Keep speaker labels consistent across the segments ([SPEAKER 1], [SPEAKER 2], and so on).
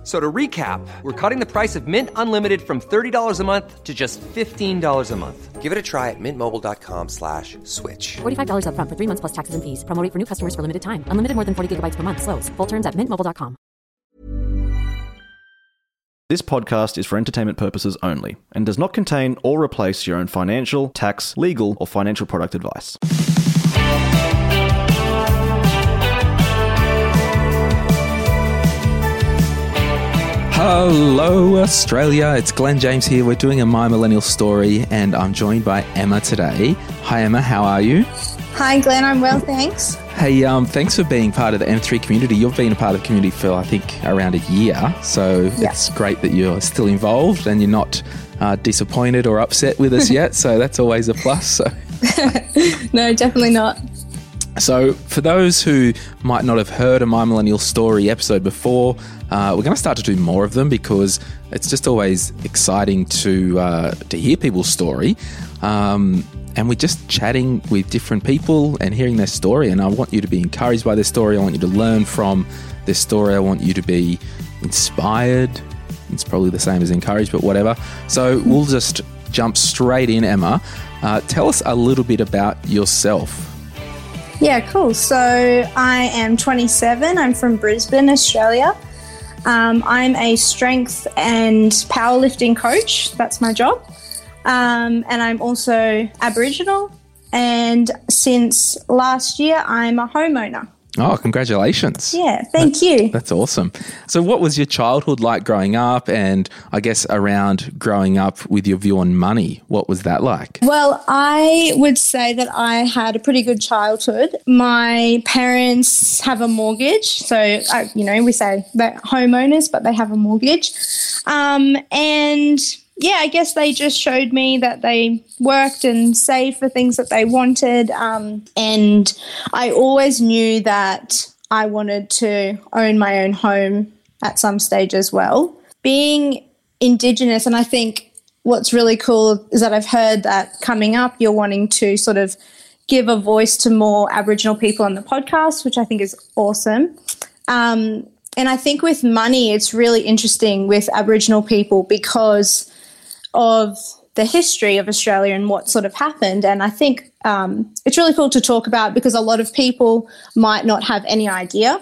[SPEAKER 1] F- So to recap, we're cutting the price of Mint Unlimited from $30 a month to just $15 a month.
[SPEAKER 2] Give it a try at mintmobile.com slash switch.
[SPEAKER 3] $45 upfront for three months plus taxes and fees. Promo rate for new customers for limited time. Unlimited more than 40 gigabytes per month. Slows. Full terms at mintmobile.com.
[SPEAKER 4] This podcast is for entertainment purposes only and does not contain or replace your own financial, tax, legal, or financial product advice.
[SPEAKER 5] Hello, Australia. It's Glen James here. We're doing a My Millennial Story, and I'm joined by Emma today. Hi, Emma. How are you?
[SPEAKER 6] Hi, Glen. I'm well, thanks.
[SPEAKER 5] Hey, um, thanks for being part of the M3 community. You've been a part of the community for, I think, around a year. So
[SPEAKER 6] Yeah.
[SPEAKER 5] it's great that you're still involved and you're not uh, disappointed or upset with us yet. So that's always a plus. So.
[SPEAKER 6] No, definitely not.
[SPEAKER 5] So, for those who might not have heard a My Millennial Story episode before, uh, we're going to start to do more of them because it's just always exciting to uh, to hear people's story. Um, and we're just chatting with different people and hearing their story. And I want you to be encouraged by their story. I want you to learn from their story. I want you to be inspired. It's probably the same as encouraged, but whatever. So, we'll just jump straight in, Emma. Uh, tell us a little bit about yourself.
[SPEAKER 6] Yeah, cool. So I am 27. I'm from Brisbane, Australia. Um, I'm a strength and powerlifting coach. That's my job. Um, and I'm also Aboriginal. And since last year, I'm a homeowner.
[SPEAKER 5] Oh, congratulations.
[SPEAKER 6] Yeah, thank you.
[SPEAKER 5] That's awesome. So, what was your childhood like growing up? And I guess around growing up with your view on money, what was that like?
[SPEAKER 6] Well, I would say that I had a pretty good childhood. My parents have a mortgage. So, I, you know, we say they're homeowners, but they have a mortgage. Um, and yeah, I guess they just showed me that they worked and saved for things that they wanted. Um, and I always knew that I wanted to own my own home at some stage as well. Being Indigenous, and I think what's really cool is that I've heard that coming up, you're wanting to sort of give a voice to more Aboriginal people on the podcast, which I think is awesome. Um, and I think with money, it's really interesting with Aboriginal people because of the history of Australia and what sort of happened. And I think um, it's really cool to talk about because a lot of people might not have any idea.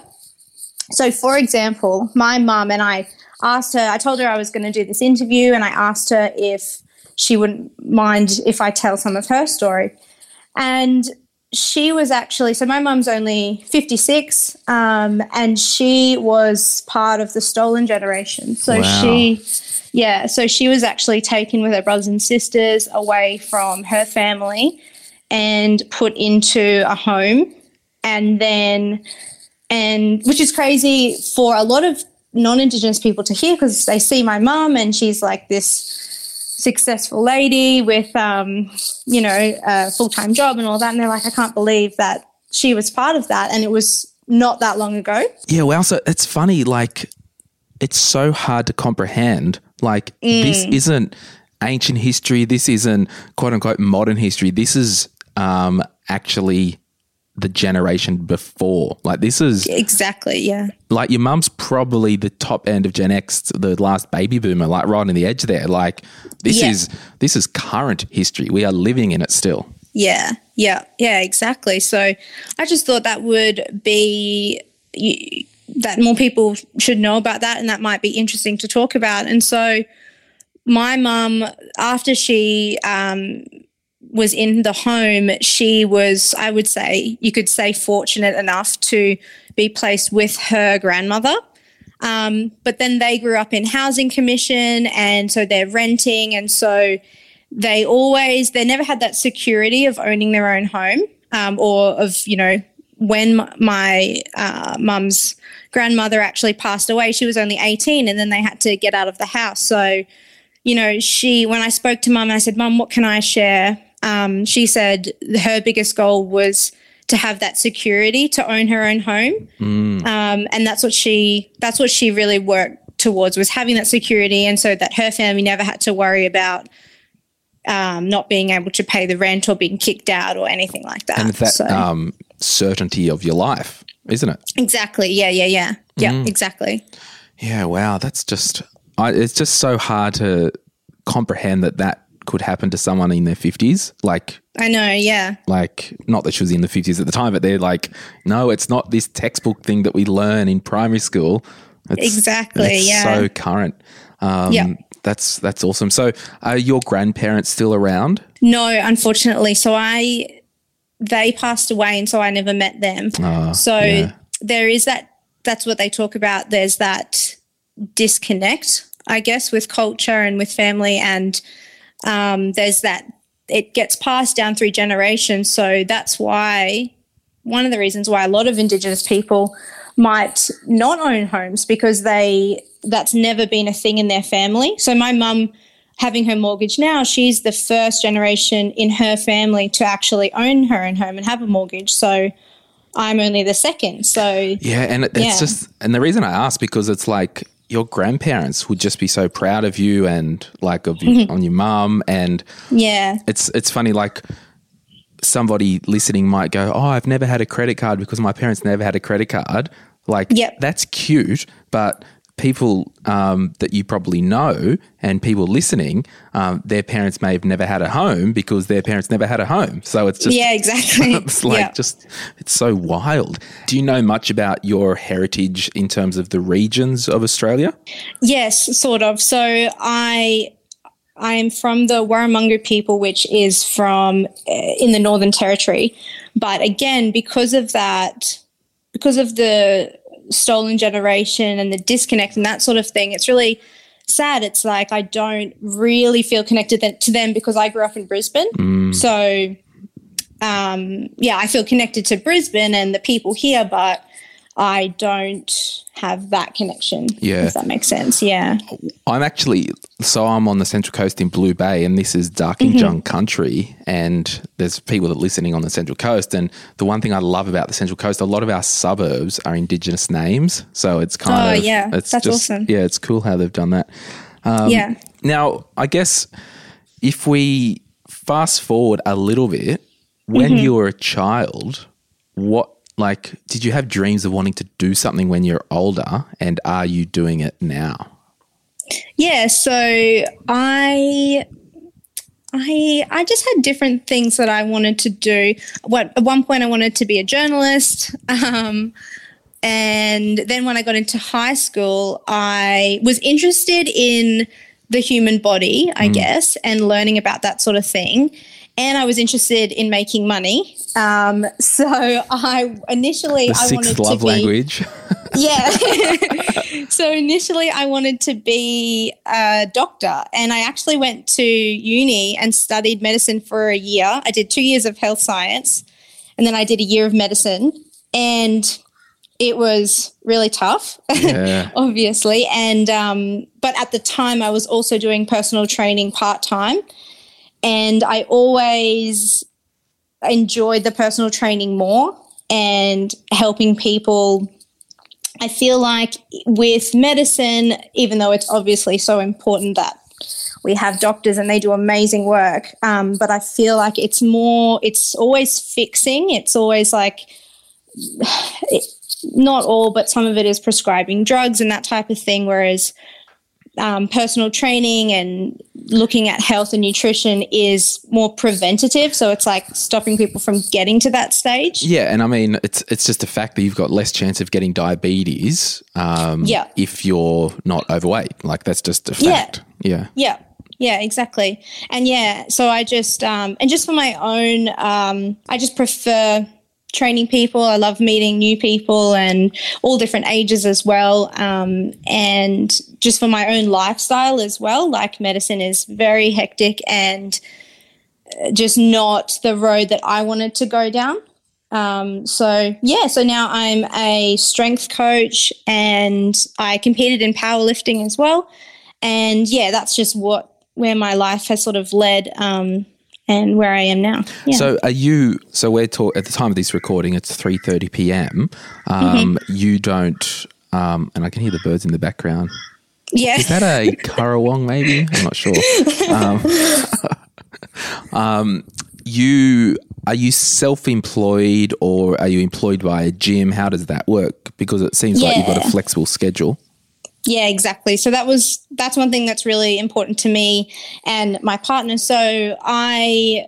[SPEAKER 6] So, for example, my mum and I asked her, I told her I was going to do this interview, and I asked her if she wouldn't mind if I tell some of her story. And she was actually, so my mum's only 56, um, and she was part of the stolen generation. So
[SPEAKER 5] Wow.
[SPEAKER 6] she, yeah, so she was actually taken with her brothers and sisters away from her family and put into a home. And then, and which is crazy for a lot of non Indigenous people to hear because they see my mum and she's like this successful lady with, um, you know, a full time job and all that. And they're like, I can't believe that she was part of that. And it was not that long ago.
[SPEAKER 5] Yeah, well, so it's funny. Like, it's so hard to comprehend. Like, this isn't ancient history. This isn't quote unquote modern history. This is um, actually the generation before. Like, this is
[SPEAKER 6] Exactly. Yeah.
[SPEAKER 5] like your mum's probably the top end of Gen X, the last baby boomer, like right on the edge there. Like, this
[SPEAKER 6] Yeah.
[SPEAKER 5] is this is current history. We are living in it still.
[SPEAKER 6] Yeah, yeah, yeah, exactly. So I just thought that would be y- that more people should know about that, and that might be interesting to talk about. And so my mum, after she um, was in the home, she was, I would say, you could say, fortunate enough to be placed with her grandmother. Um, but then they grew up in housing commission, and so they're renting, and so they always they never had that security of owning their own home um, or of you know when my uh, mum's grandmother actually passed away she was only 18 and then they had to get out of the house so you know she when i spoke to mum i said mum what can i share um, she said her biggest goal was to have that security to own her own home. Um, and that's what she that's what she really worked towards was having that security and so that her family never had to worry about um, not being able to pay the rent or being kicked out or anything like that.
[SPEAKER 5] and that
[SPEAKER 6] So-
[SPEAKER 5] um, certainty of your life, isn't it?
[SPEAKER 6] exactly. Yeah, yeah, yeah. Yeah,
[SPEAKER 5] Mm.
[SPEAKER 6] exactly.
[SPEAKER 5] Yeah, wow, that's just I, it's just so hard to comprehend that that could happen to someone in their 50s like
[SPEAKER 6] I know, yeah.
[SPEAKER 5] like not that she was in the 50s at the time but they're like no it's not this textbook thing that we learn in primary school it's,
[SPEAKER 6] Exactly,
[SPEAKER 5] it's
[SPEAKER 6] yeah.
[SPEAKER 5] so current um
[SPEAKER 6] Yeah.
[SPEAKER 5] that's that's awesome so are your grandparents still around
[SPEAKER 6] No, unfortunately. So I, they passed away, and so I never met them. so
[SPEAKER 5] Ah, yeah.
[SPEAKER 6] there is that. That's what they talk about. There's that disconnect, I guess, with culture and with family, and um, there's that. It gets passed down through generations. So that's why one of the reasons why a lot of Indigenous people might not own homes because they that's never been a thing in their family. So my mum having her mortgage now, she's the first generation in her family to actually own her own home and have a mortgage. So I'm only the second. So
[SPEAKER 5] Yeah, and it's
[SPEAKER 6] Yeah.
[SPEAKER 5] just, and the reason I ask because it's like your grandparents would just be so proud of you and like of you, mm-hmm. on your mum, and
[SPEAKER 6] yeah,
[SPEAKER 5] it's it's funny like somebody listening might go, "Oh, I've never had a credit card because my parents never had a credit card." Like,
[SPEAKER 6] Yep.
[SPEAKER 5] that's cute, but people um, that you probably know and people listening, um, their parents may have never had a home because their parents never had a home. So it's just
[SPEAKER 6] yeah, exactly.
[SPEAKER 5] it's like
[SPEAKER 6] yeah.
[SPEAKER 5] just it's so wild. Do you know much about your heritage in terms of the regions of Australia?
[SPEAKER 6] Yes, sort of. So I I am from the Warramunga people, which is from uh, in the Northern Territory. But again, because of that, because of the stolen generation and the disconnect and that sort of thing, it's really sad. It's like I don't really feel connected to them because I grew up in Brisbane. So um, yeah, I feel connected to Brisbane and the people here, but I don't have that connection.
[SPEAKER 5] Yeah.
[SPEAKER 6] If that makes sense. Yeah.
[SPEAKER 5] I'm actually so I'm on the Central Coast in Blue Bay, and this is Darkinjung country. And there's people that are listening on the Central Coast. And the one thing I love about the Central Coast, a lot of our suburbs are Indigenous names, so it's kind
[SPEAKER 6] Oh,
[SPEAKER 5] of
[SPEAKER 6] yeah.
[SPEAKER 5] it's
[SPEAKER 6] That's
[SPEAKER 5] just,
[SPEAKER 6] awesome.
[SPEAKER 5] Yeah, it's cool how they've done that. Um,
[SPEAKER 6] yeah.
[SPEAKER 5] Now, I guess if we fast forward a little bit, when
[SPEAKER 6] Mm-hmm.
[SPEAKER 5] you were a child, what like did you have dreams of wanting to do something when you're older, and are you doing it now?
[SPEAKER 6] Yeah, so I I I just had different things that I wanted to do. What at one point I wanted to be a journalist. Um and then when I got into high school, I was interested in the human body, I guess, and learning about that sort of thing. And I was interested in making money. Um, so I initially
[SPEAKER 5] The
[SPEAKER 6] I wanted
[SPEAKER 5] love
[SPEAKER 6] to be
[SPEAKER 5] language.
[SPEAKER 6] yeah. so initially, I wanted to be a doctor, and I actually went to uni and studied medicine for a year. I did two years of health science, and then I did a year of medicine, and it was really tough,
[SPEAKER 5] Yeah.
[SPEAKER 6] obviously. And um, but at the time, I was also doing personal training part time, and I always enjoyed the personal training more and helping people I feel like with medicine, even though it's obviously so important that we have doctors and they do amazing work, um, but I feel like it's more, it's always fixing. It's always like, it, not all, but some of it is prescribing drugs and that type of thing. Whereas um, personal training and looking at health and nutrition is more preventative. So it's like stopping people from getting to that stage.
[SPEAKER 5] Yeah, and I mean it's it's just a fact that you've got less chance of getting diabetes um,
[SPEAKER 6] Yeah.
[SPEAKER 5] if you're not overweight. Like that's just a
[SPEAKER 6] Yeah.
[SPEAKER 5] fact. Yeah.
[SPEAKER 6] Yeah. Yeah, exactly. And yeah, so I just um and just for my own um I just prefer training people. I love meeting new people and all different ages as well. Um and just for my own lifestyle as well, like medicine is very hectic and just not the road that I wanted to go down. Um, so yeah, so now I'm a strength coach and I competed in powerlifting as well. And yeah, that's just what where my life has sort of led. Um, and where I am now. Yeah.
[SPEAKER 5] So are you? So we're talk at the time of this recording. It's three thirty p.m. Um,
[SPEAKER 6] Mm-hmm.
[SPEAKER 5] You don't, um, and I can hear the birds in the background.
[SPEAKER 6] yeah.
[SPEAKER 5] Is that a currawong? Maybe I'm not sure. Um, um, you are you self-employed or are you employed by a gym? How does that work? Because it seems like you've got a flexible schedule.
[SPEAKER 6] Yeah, exactly. So that was that's one thing that's really important to me and my partner. So I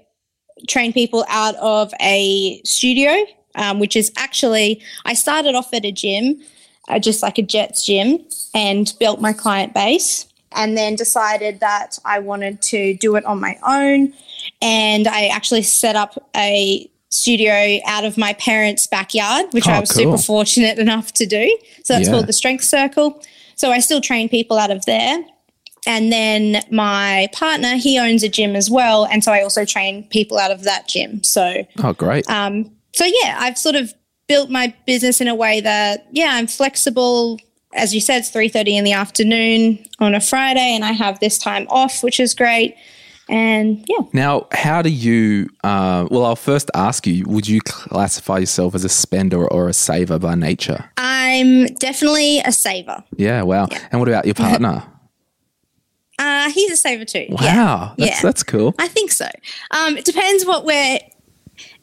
[SPEAKER 6] train people out of a studio, um, which is actually I started off at a gym, uh, just like a Jetts gym, and built my client base, and then decided that I wanted to do it on my own, and I actually set up a studio out of my parents' backyard, which
[SPEAKER 5] Oh,
[SPEAKER 6] I was
[SPEAKER 5] cool.
[SPEAKER 6] super fortunate enough to do. So that's
[SPEAKER 5] Yeah.
[SPEAKER 6] called the Strength Circle. So I still train people out of there. And then my partner, he owns a gym as well. And so I also train people out of that gym. So,
[SPEAKER 5] Oh, great.
[SPEAKER 6] um, so yeah, I've sort of built my business in a way that, yeah, I'm flexible. As you said, it's 3.30 in the afternoon on a Friday and I have this time off, which is great. And yeah,
[SPEAKER 5] Now, how do you? Uh, well, I'll first ask you: Would you classify yourself as a spender or a saver by nature?
[SPEAKER 6] I'm definitely a saver.
[SPEAKER 5] Yeah. Wow. And what about your partner?
[SPEAKER 6] Uh, he's a saver too.
[SPEAKER 5] Wow.
[SPEAKER 6] Yeah.
[SPEAKER 5] That's
[SPEAKER 6] Yeah.
[SPEAKER 5] that's cool.
[SPEAKER 6] I think so. Um, it depends what we're.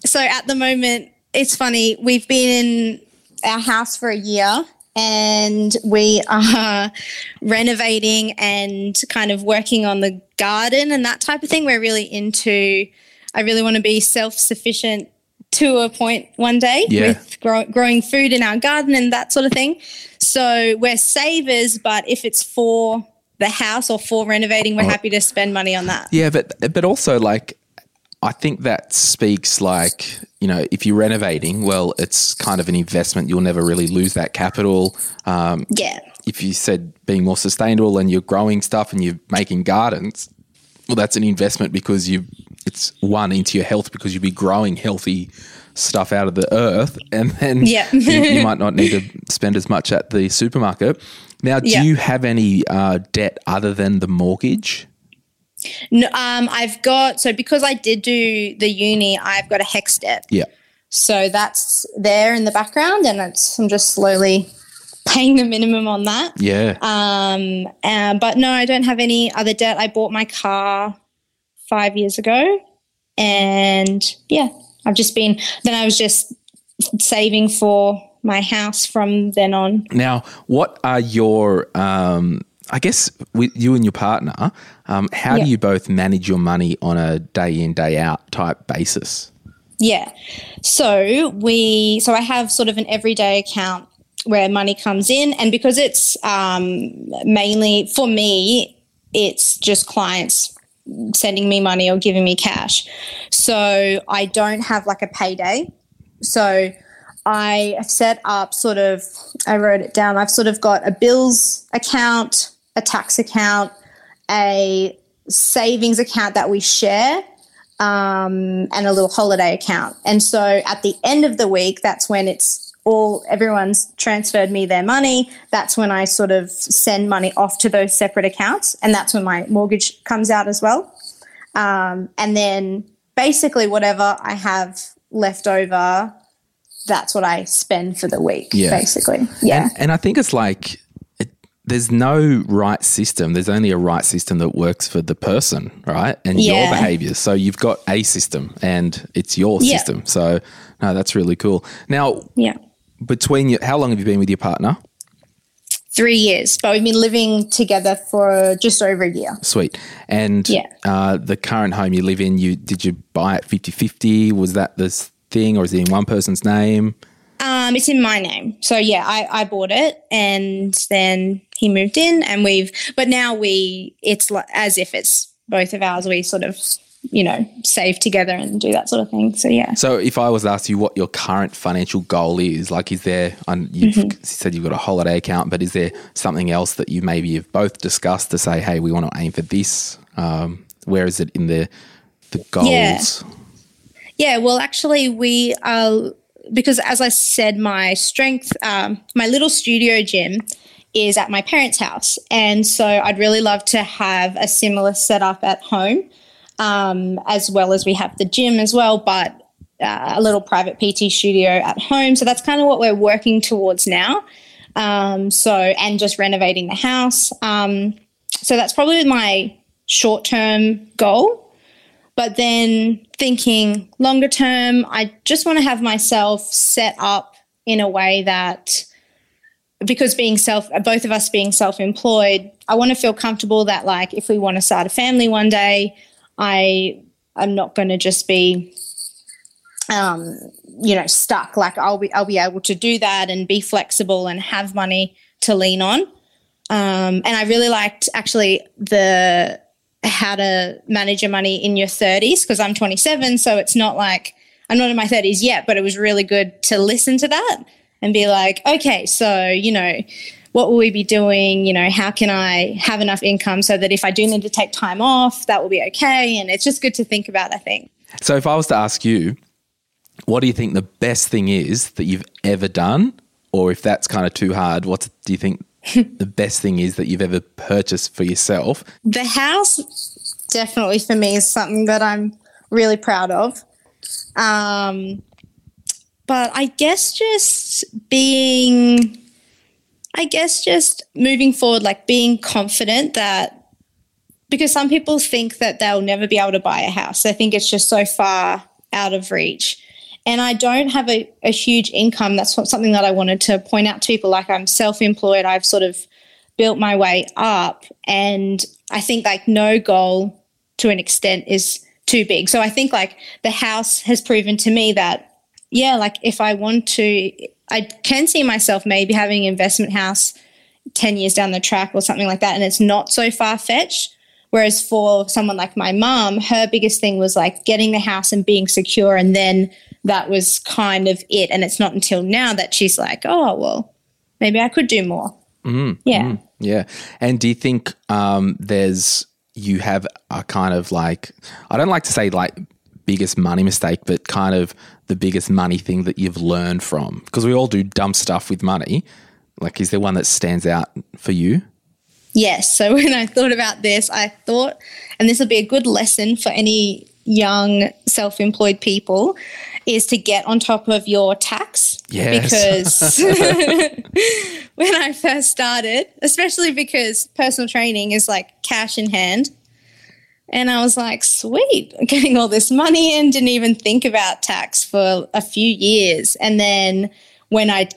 [SPEAKER 6] So at the moment, it's funny. We've been in our house for a year and we are renovating and kind of working on the garden and that type of thing. We're really into, I really want to be self sufficient to a point one day
[SPEAKER 5] Yeah.
[SPEAKER 6] with grow, growing food in our garden and that sort of thing. So we're savers, but if it's for the house or for renovating, we're oh. happy to spend money on that.
[SPEAKER 5] Yeah, but but also like I think that speaks like, you know, if you're renovating, well, it's kind of an investment. You'll never really lose that capital. Um,
[SPEAKER 6] Yeah.
[SPEAKER 5] if you said being more sustainable and you're growing stuff and you're making gardens, well, that's an investment because you it's one into your health because you'll be growing healthy stuff out of the earth, and then
[SPEAKER 6] Yeah.
[SPEAKER 5] you, you might not need to spend as much at the supermarket. Now, do
[SPEAKER 6] Yeah.
[SPEAKER 5] you have any uh, debt other than the mortgage?
[SPEAKER 6] No, um, I've got so because I did do the uni, I've got a HECS debt.
[SPEAKER 5] Yeah.
[SPEAKER 6] So that's there in the background, and it's I'm just slowly paying the minimum on that.
[SPEAKER 5] Yeah.
[SPEAKER 6] Um, uh, but no, I don't have any other debt. I bought my car five years ago, and yeah, I've just been. Then I was just saving for my house from then on.
[SPEAKER 5] Now, what are your, um, I guess, with you and your partner, um, how
[SPEAKER 6] Yeah.
[SPEAKER 5] do you both manage your money on a day in, day out type basis?
[SPEAKER 6] Yeah. So we so I have sort of an everyday account where money comes in and because it's um mainly for me it's just clients sending me money or giving me cash. So I don't have like a payday. So I have set up sort of I wrote it down. I've sort of got a bills account, a tax account, a savings account that we share um, and a little holiday account. And so at the end of the week, that's when it's all everyone's transferred me their money. That's when I sort of send money off to those separate accounts, and that's when my mortgage comes out as well. Um, and then basically whatever I have left over, that's what I spend for the week.
[SPEAKER 5] Yeah.
[SPEAKER 6] basically, yeah.
[SPEAKER 5] And, and I think it's like there's no right system. There's only a right system that works for the person, right? And your
[SPEAKER 6] Yeah.
[SPEAKER 5] behaviors. So you've got a system and it's your
[SPEAKER 6] Yeah.
[SPEAKER 5] system. So no, that's really cool. Now,
[SPEAKER 6] yeah.
[SPEAKER 5] between you, how long have you been with your partner?
[SPEAKER 6] Three years, but we've been living together for just over a year.
[SPEAKER 5] Sweet. And
[SPEAKER 6] Yeah.
[SPEAKER 5] uh, the current home you live in, you did you buy it 50-50? Was that this thing or is it in one person's name?
[SPEAKER 6] Um, it's in my name. So yeah, I, I bought it and then he moved in and we've but now we it's like as if it's both of ours. We sort of, you know, save together and do that sort of thing. So yeah.
[SPEAKER 5] So if I was to ask you what your current financial goal is, like is there, and you've
[SPEAKER 6] Mm-hmm.
[SPEAKER 5] said you've got a holiday account, but is there something else that you maybe have both discussed to say, hey, we want to aim for this? Um, where is it in the the goals?
[SPEAKER 6] Yeah. Yeah, well, actually, we are because, as I said, my strength, um, my little studio gym is at my parents' house, and so I'd really love to have a similar setup at home. um, as well as we have the gym as well, but uh, a little private PT studio at home. So that's kind of what we're working towards now. Um, so, and just renovating the house. Um, so that's probably my short term goal. But then thinking longer term, I just want to have myself set up in a way that because being self both of us being self-employed i want to feel comfortable that like if we want to start a family one day i i'm not going to just be um you know stuck. Like i'll be i'll be able to do that and be flexible and have money to lean on. Um and i really liked actually the how to manage your money in your 30s because i'm 27 so it's not like i'm not in my 30s yet but it was really good to listen to that and be like, okay, so, you know, what will we be doing? You know, how can I have enough income so that if I do need to take time off, that will be okay? And it's just good to think about, I think.
[SPEAKER 5] So if I was to ask you, what do you think the best thing is that you've ever done? Or if that's kind of too hard, what do you think the best thing is that you've ever purchased for yourself?
[SPEAKER 6] The house definitely for me is something that I'm really proud of. Um, but I guess just being, I guess just moving forward, like being confident that, because some people think that they'll never be able to buy a house. They think it's just so far out of reach. And I don't have a, a huge income. That's something that I wanted to point out to people. Like I'm self employed, I've sort of built my way up. And I think like no goal to an extent is too big. So I think like the house has proven to me that yeah, like if I want to, I can see myself maybe having an investment house 10 years down the track or something like that. And it's not so far fetched. Whereas for someone like my mom, her biggest thing was like getting the house and being secure. And then that was kind of it. And it's not until now that she's like, oh, well, maybe I could do more.
[SPEAKER 5] Mm,
[SPEAKER 6] yeah.
[SPEAKER 5] Mm, yeah. And do you think um, there's, you have a kind of like, I don't like to say like biggest money mistake, but kind of the biggest money thing that you've learned from? Because we all do dumb stuff with money. Like, is there one that stands out for you?
[SPEAKER 6] Yes. So when I thought about this, I thought, and this will be a good lesson for any young self employed people, is to get on top of your tax.
[SPEAKER 5] Yes.
[SPEAKER 6] Because when I first started, especially because personal training is like cash in hand, and I was like, sweet, I'm getting all this money in, didn't even think about tax for a few years. And then when I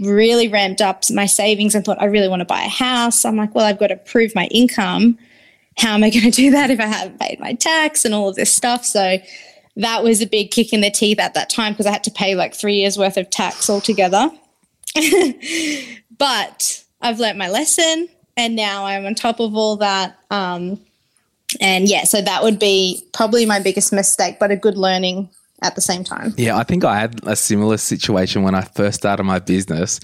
[SPEAKER 6] really ramped up my savings and thought, I really want to buy a house, I'm like, well, I've got to prove my income. How am I going to do that if I haven't paid my tax and all of this stuff? So that was a big kick in the teeth at that time because I had to pay like three years worth of tax altogether. but I've learnt my lesson and now I'm on top of all that. Um, and yeah, so that would be probably my biggest mistake, but a good learning at the same time.
[SPEAKER 5] Yeah, I think I had a similar situation when I first started my business.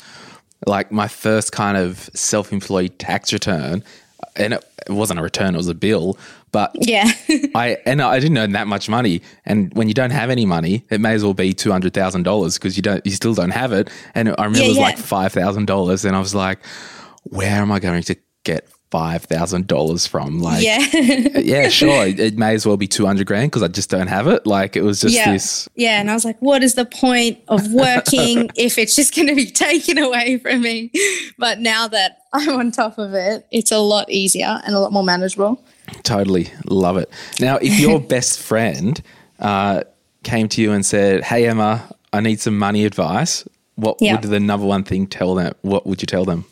[SPEAKER 5] Like my first kind of self employed tax return, and it, it wasn't a return, it was a bill. But
[SPEAKER 6] yeah,
[SPEAKER 5] I and I didn't earn that much money. And when you don't have any money, it may as well be two hundred thousand dollars because you don't, you still don't have it. And I remember
[SPEAKER 6] Yeah,
[SPEAKER 5] it was
[SPEAKER 6] yeah.
[SPEAKER 5] like five thousand dollars, and I was like, where am I going to get five thousand dollars from? Like,
[SPEAKER 6] yeah,
[SPEAKER 5] yeah, sure. It, it may as well be 200 grand because I just don't have it. Like, it was just
[SPEAKER 6] yeah,
[SPEAKER 5] this.
[SPEAKER 6] yeah. And I was like, what is the point of working if it's just going to be taken away from me? But now that I'm on top of it, it's a lot easier and a lot more manageable.
[SPEAKER 5] Totally love it. Now, if your best friend uh, came to you and said, Hey, Emma, I need some money advice, what
[SPEAKER 6] Yeah.
[SPEAKER 5] would the number one thing tell them? What would you tell them?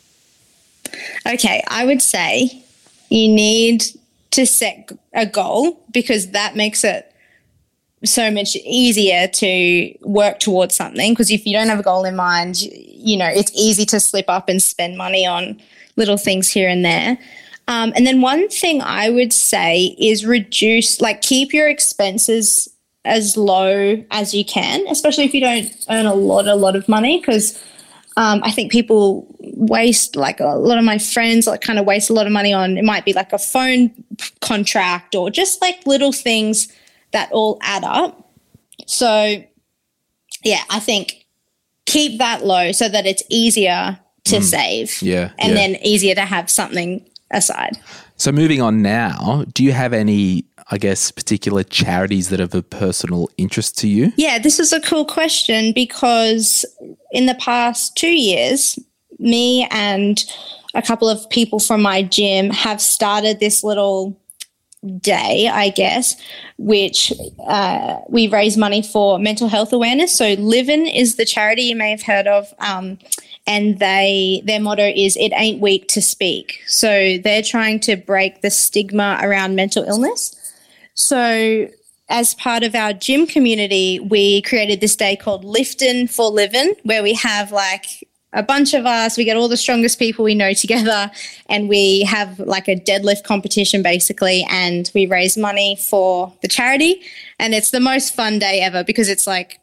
[SPEAKER 6] Okay, I would say you need to set a goal because that makes it so much easier to work towards something. Because if you don't have a goal in mind, you, know, it's easy to slip up and spend money on little things here and there. Um, and then one thing I would say is reduce, like, keep your expenses as low as you can, especially if you don't earn a lot, a lot of money, because um, I think people waste like a lot of my friends like kind of waste a lot of money on it might be like a phone contract or just like little things that all add up. So yeah, I think keep that low so that it's easier to mm. save.
[SPEAKER 5] Yeah,
[SPEAKER 6] And
[SPEAKER 5] yeah.
[SPEAKER 6] then easier to have something aside.
[SPEAKER 5] So moving on now, do you have any, I guess, particular charities that are of personal interest to you?
[SPEAKER 6] Yeah, this is a cool question because in the past two years, me and a couple of people from my gym have started this little day, I guess, which uh, we raise money for mental health awareness. So Livin is the charity you may have heard of. Um, and they their motto is it ain't weak to speak. So they're trying to break the stigma around mental illness. So as part of our gym community, we created this day called Liftin' for Livin', where we have like a bunch of us, we get all the strongest people we know together, and we have like a deadlift competition basically, and we raise money for the charity. And it's the most fun day ever because it's like,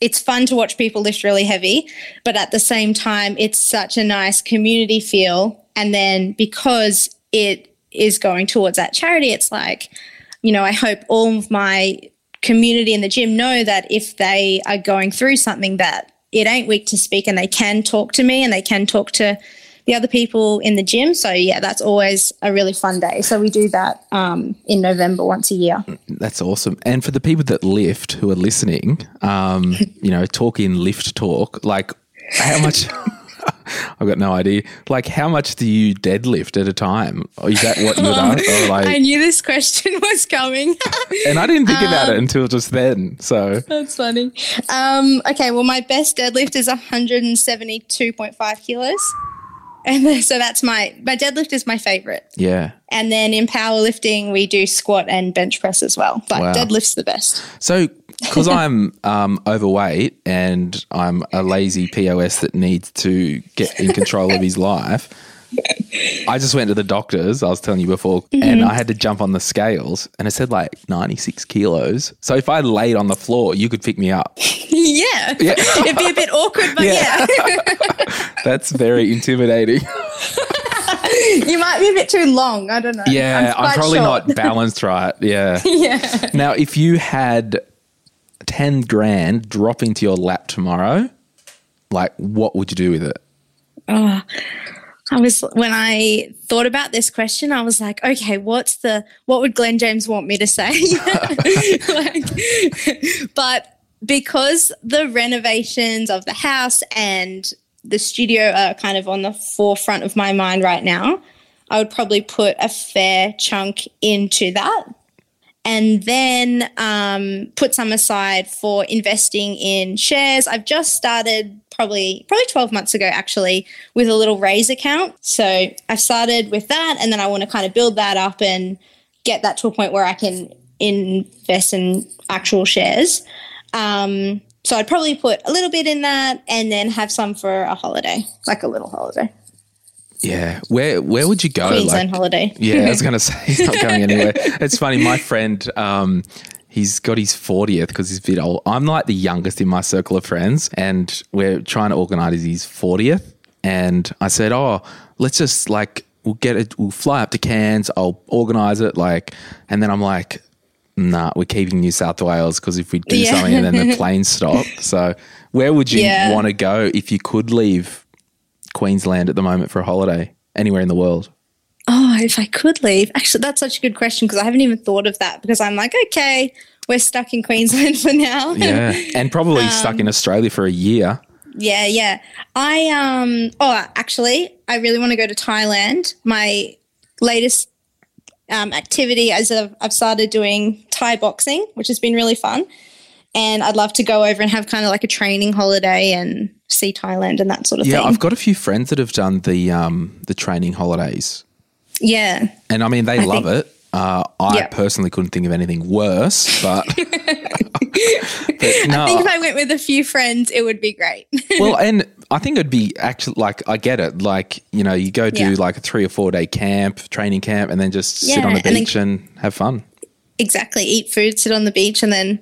[SPEAKER 6] it's fun to watch people lift really heavy, but at the same time, it's such a nice community feel. And then because it is going towards that charity, it's like, you know, I hope all of my community in the gym know that if they are going through something that it ain't weak to speak and they can talk to me and they can talk to the other people in the gym. So yeah, that's always a really fun day. So we do that um, in November once a year.
[SPEAKER 5] That's awesome. And for the people that lift who are listening, um, you know, talk in lift talk, like how much I've got no idea. Like how much do you deadlift at a time? Is that what you're done? Or like
[SPEAKER 6] I knew this question was coming.
[SPEAKER 5] and I didn't think about it until just then. So
[SPEAKER 6] That's funny. Um, okay, well, my best deadlift is 172.5 kilos. And so that's my, my deadlift is my favorite.
[SPEAKER 5] yeah.
[SPEAKER 6] And then in powerlifting, we do squat and bench press as well. But
[SPEAKER 5] Wow.
[SPEAKER 6] deadlift's the best.
[SPEAKER 5] So, because I'm um, overweight and I'm a lazy POS that needs to get in control of his life, I just went to the doctors, I was telling you before, and I had to jump on the scales and it said like 96 kilos. So, if I laid on the floor, you could pick me up.
[SPEAKER 6] yeah. It'd be a bit awkward, but yeah.
[SPEAKER 5] That's very intimidating.
[SPEAKER 6] you might be a bit too long. I don't know.
[SPEAKER 5] Yeah, I'm,
[SPEAKER 6] quite
[SPEAKER 5] probably
[SPEAKER 6] short.
[SPEAKER 5] not balanced right. Yeah.
[SPEAKER 6] yeah.
[SPEAKER 5] Now, if you had 10 grand drop into your lap tomorrow, like what would you do with it?
[SPEAKER 6] Oh, I was when I thought about this question, I was like, okay, what's the what would Glen James want me to say? like, but because the renovations of the house and the studio are kind of on the forefront of my mind right now, I would probably put a fair chunk into that. And then um, put some aside for investing in shares. I've just started probably probably 12 months ago actually with a little Raiz account. So I've started with that and then I want to kind of build that up and get that to a point where I can invest in actual shares. Um, so I'd probably put a little bit in that and then have some for a holiday, like a little holiday.
[SPEAKER 5] Yeah. Where where would you go?
[SPEAKER 6] Queensland
[SPEAKER 5] Like-
[SPEAKER 6] holiday.
[SPEAKER 5] Yeah, I was going to say he's not going anywhere. It's funny. My friend, um, he's got his 40th because he's a bit old. I'm like the youngest in my circle of friends, and we're trying to organize his 40th. And I said, Oh, let's just like, we'll get it, we'll fly up to Cairns, I'll organize it. Like, and then I'm like, Nah, we're keeping New South Wales because if we do
[SPEAKER 6] Yeah.
[SPEAKER 5] something and then the planes stop. So, where would you
[SPEAKER 6] Yeah.
[SPEAKER 5] want to go if you could leave Queensland at the moment for a holiday? Anywhere in the world?
[SPEAKER 6] Oh, if I could leave. Actually, that's such a good question because I haven't even thought of that because I'm like, okay, we're stuck in Queensland for now.
[SPEAKER 5] Yeah, and probably stuck in Australia for a year.
[SPEAKER 6] yeah, yeah. I um oh, actually, I really want to go to Thailand. My latest um, activity is I've, I've started doing Thai boxing, which has been really fun. And I'd love to go over and have kind of like a training holiday and see Thailand and that sort of
[SPEAKER 5] Yeah,
[SPEAKER 6] thing.
[SPEAKER 5] Yeah, I've got a few friends that have done the um, the training holidays,
[SPEAKER 6] yeah.
[SPEAKER 5] and I mean they love
[SPEAKER 6] think-
[SPEAKER 5] it. Uh, I
[SPEAKER 6] Yeah.
[SPEAKER 5] personally couldn't think of anything worse, but, but no.
[SPEAKER 6] I think if I went with a few friends, it would be great.
[SPEAKER 5] well, and I think it'd be actually like I get it. Like you know, you go do
[SPEAKER 6] Yeah.
[SPEAKER 5] like a three or four day camp, training camp, and then just sit on the
[SPEAKER 6] and then-
[SPEAKER 5] beach and have fun.
[SPEAKER 6] exactly. Eat food, sit on the beach, and then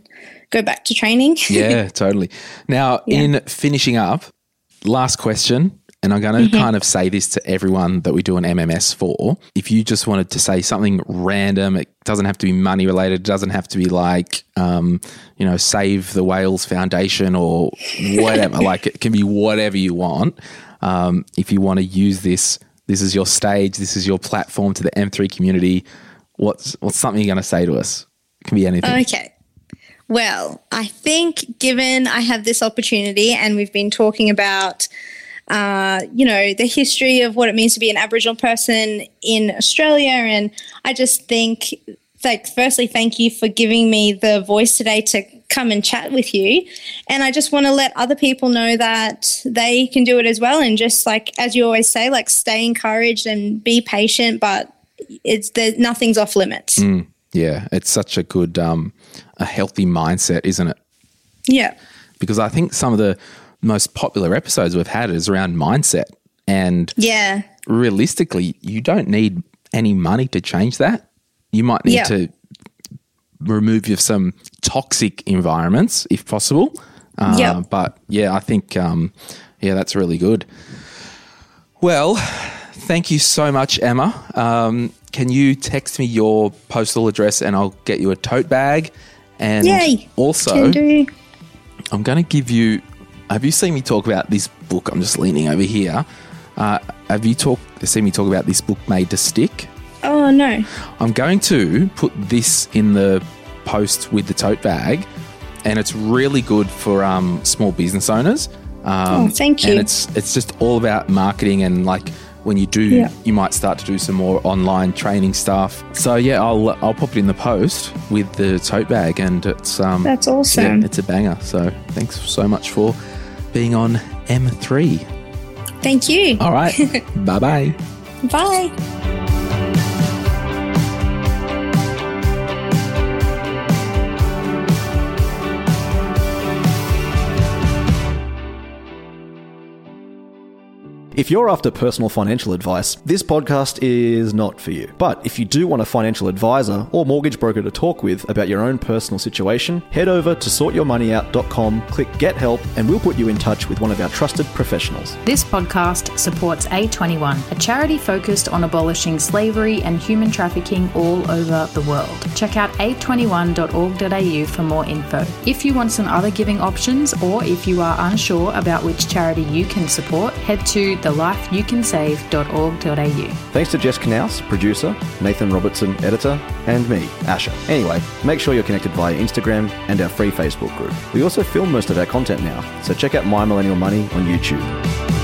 [SPEAKER 6] go back to training.
[SPEAKER 5] Yeah, totally. Now, in finishing up, last question, and I'm going
[SPEAKER 6] Mm-hmm.
[SPEAKER 5] to kind of say this to everyone that we do an MMS for. If you just wanted to say something random, it doesn't have to be money related, it doesn't have to be like, um, you know, Save the Whales Foundation or whatever. like it can be whatever you want. Um, if you want to use this This is your stage. This is your platform to the M3 community. What's what's something you're going to say to us? It can be anything.
[SPEAKER 6] Okay. Well, I think given I have this opportunity and we've been talking about, uh, you know, the history of what it means to be an Aboriginal person in Australia, and I just think, like, firstly, thank you for giving me the voice today to come and chat with you. And I just want to let other people know that they can do it as well. And just like, as you always say, like, stay encouraged and be patient, but it's there, nothing's off limits.
[SPEAKER 5] Yeah, it's such a good, um, a healthy mindset, isn't it?
[SPEAKER 6] Yeah.
[SPEAKER 5] Because I think some of the most popular episodes we've had is around mindset. And
[SPEAKER 6] Yeah.
[SPEAKER 5] realistically, you don't need any money to change that. You might need
[SPEAKER 6] Yeah.
[SPEAKER 5] to remove you some toxic environments if possible. Uh,
[SPEAKER 6] Yeah.
[SPEAKER 5] But yeah, I think, um, yeah, that's really good. Well, thank you so much, Emma. Um, can you text me your postal address and I'll get you a tote bag? And
[SPEAKER 6] Yay.
[SPEAKER 5] also,
[SPEAKER 6] do.
[SPEAKER 5] I'm going to give you. Have you seen me talk about this book? I'm just leaning over here. Uh, have you talk, seen me talk about this book, Made to Stick?
[SPEAKER 6] Oh no.
[SPEAKER 5] I'm going to put this in the post with the tote bag, and it's really good for um, small business owners. Um,
[SPEAKER 6] Oh, thank you.
[SPEAKER 5] And it's it's just all about marketing and like when you do,
[SPEAKER 6] Yeah.
[SPEAKER 5] you might start to do some more online training stuff. So yeah, I'll I'll pop it in the post with the tote bag, and it's um
[SPEAKER 6] That's awesome.
[SPEAKER 5] yeah, it's a banger. So thanks so much for being on M3.
[SPEAKER 6] Thank you.
[SPEAKER 5] All right, Bye bye
[SPEAKER 6] bye.
[SPEAKER 4] If you're after personal financial advice, this podcast is not for you. But if you do want a financial advisor or mortgage broker to talk with about your own personal situation, head over to sortyourmoneyout.com, click Get Help, and we'll put you in touch with one of our trusted professionals.
[SPEAKER 7] This podcast supports A21, a charity focused on abolishing slavery and human trafficking all over the world. Check out a21.org.au for more info. If you want some other giving options or if you are unsure about which charity you can support, head to thelifeyoucansave.org.au.
[SPEAKER 4] Thanks to Jess Knaus, producer, Nathan Robertson, editor, and me, Asher. Anyway, make sure you're connected via Instagram and our free Facebook group. We also film most of our content now, so check out My Millennial Money on YouTube.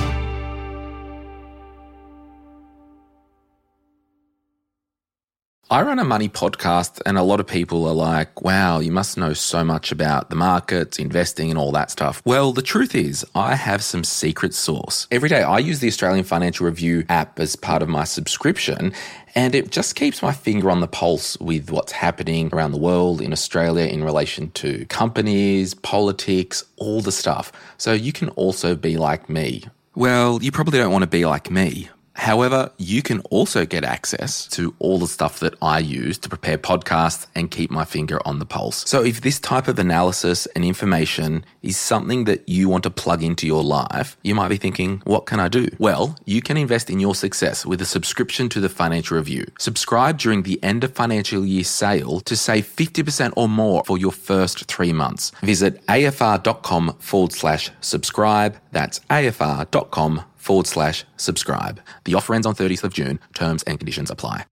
[SPEAKER 5] I run a money podcast, and a lot of people are like, wow, you must know so much about the markets, investing, and all that stuff. Well, the truth is, I have some secret sauce. Every day, I use the Australian Financial Review app as part of my subscription, and it just keeps my finger on the pulse with what's happening around the world in Australia in relation to companies, politics, all the stuff. So you can also be like me. Well, you probably don't want to be like me. However, you can also get access to all the stuff that I use to prepare podcasts and keep my finger on the pulse. So if this type of analysis and information is something that you want to plug into your life, you might be thinking, what can I do? Well, you can invest in your success with a subscription to the Financial Review. Subscribe during the end of financial year sale to save 50% or more for your first three months. Visit afr.com forward slash subscribe. That's afr.com forward slash subscribe. The offer ends on 30th of June. Terms and conditions apply.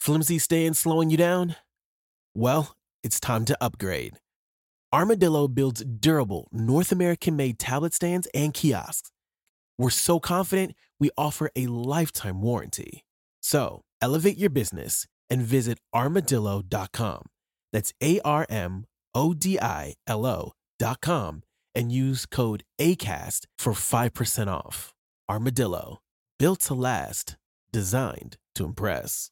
[SPEAKER 8] Flimsy staying slowing you down? Well, it's time to upgrade. Armodilo builds durable, North American made tablet stands and kiosks. We're so confident we offer a lifetime warranty. So elevate your business and visit armodilo.com. That's A R M O D I L O.com and use code ACAST for 5% off. Armodilo, built to last, designed to impress.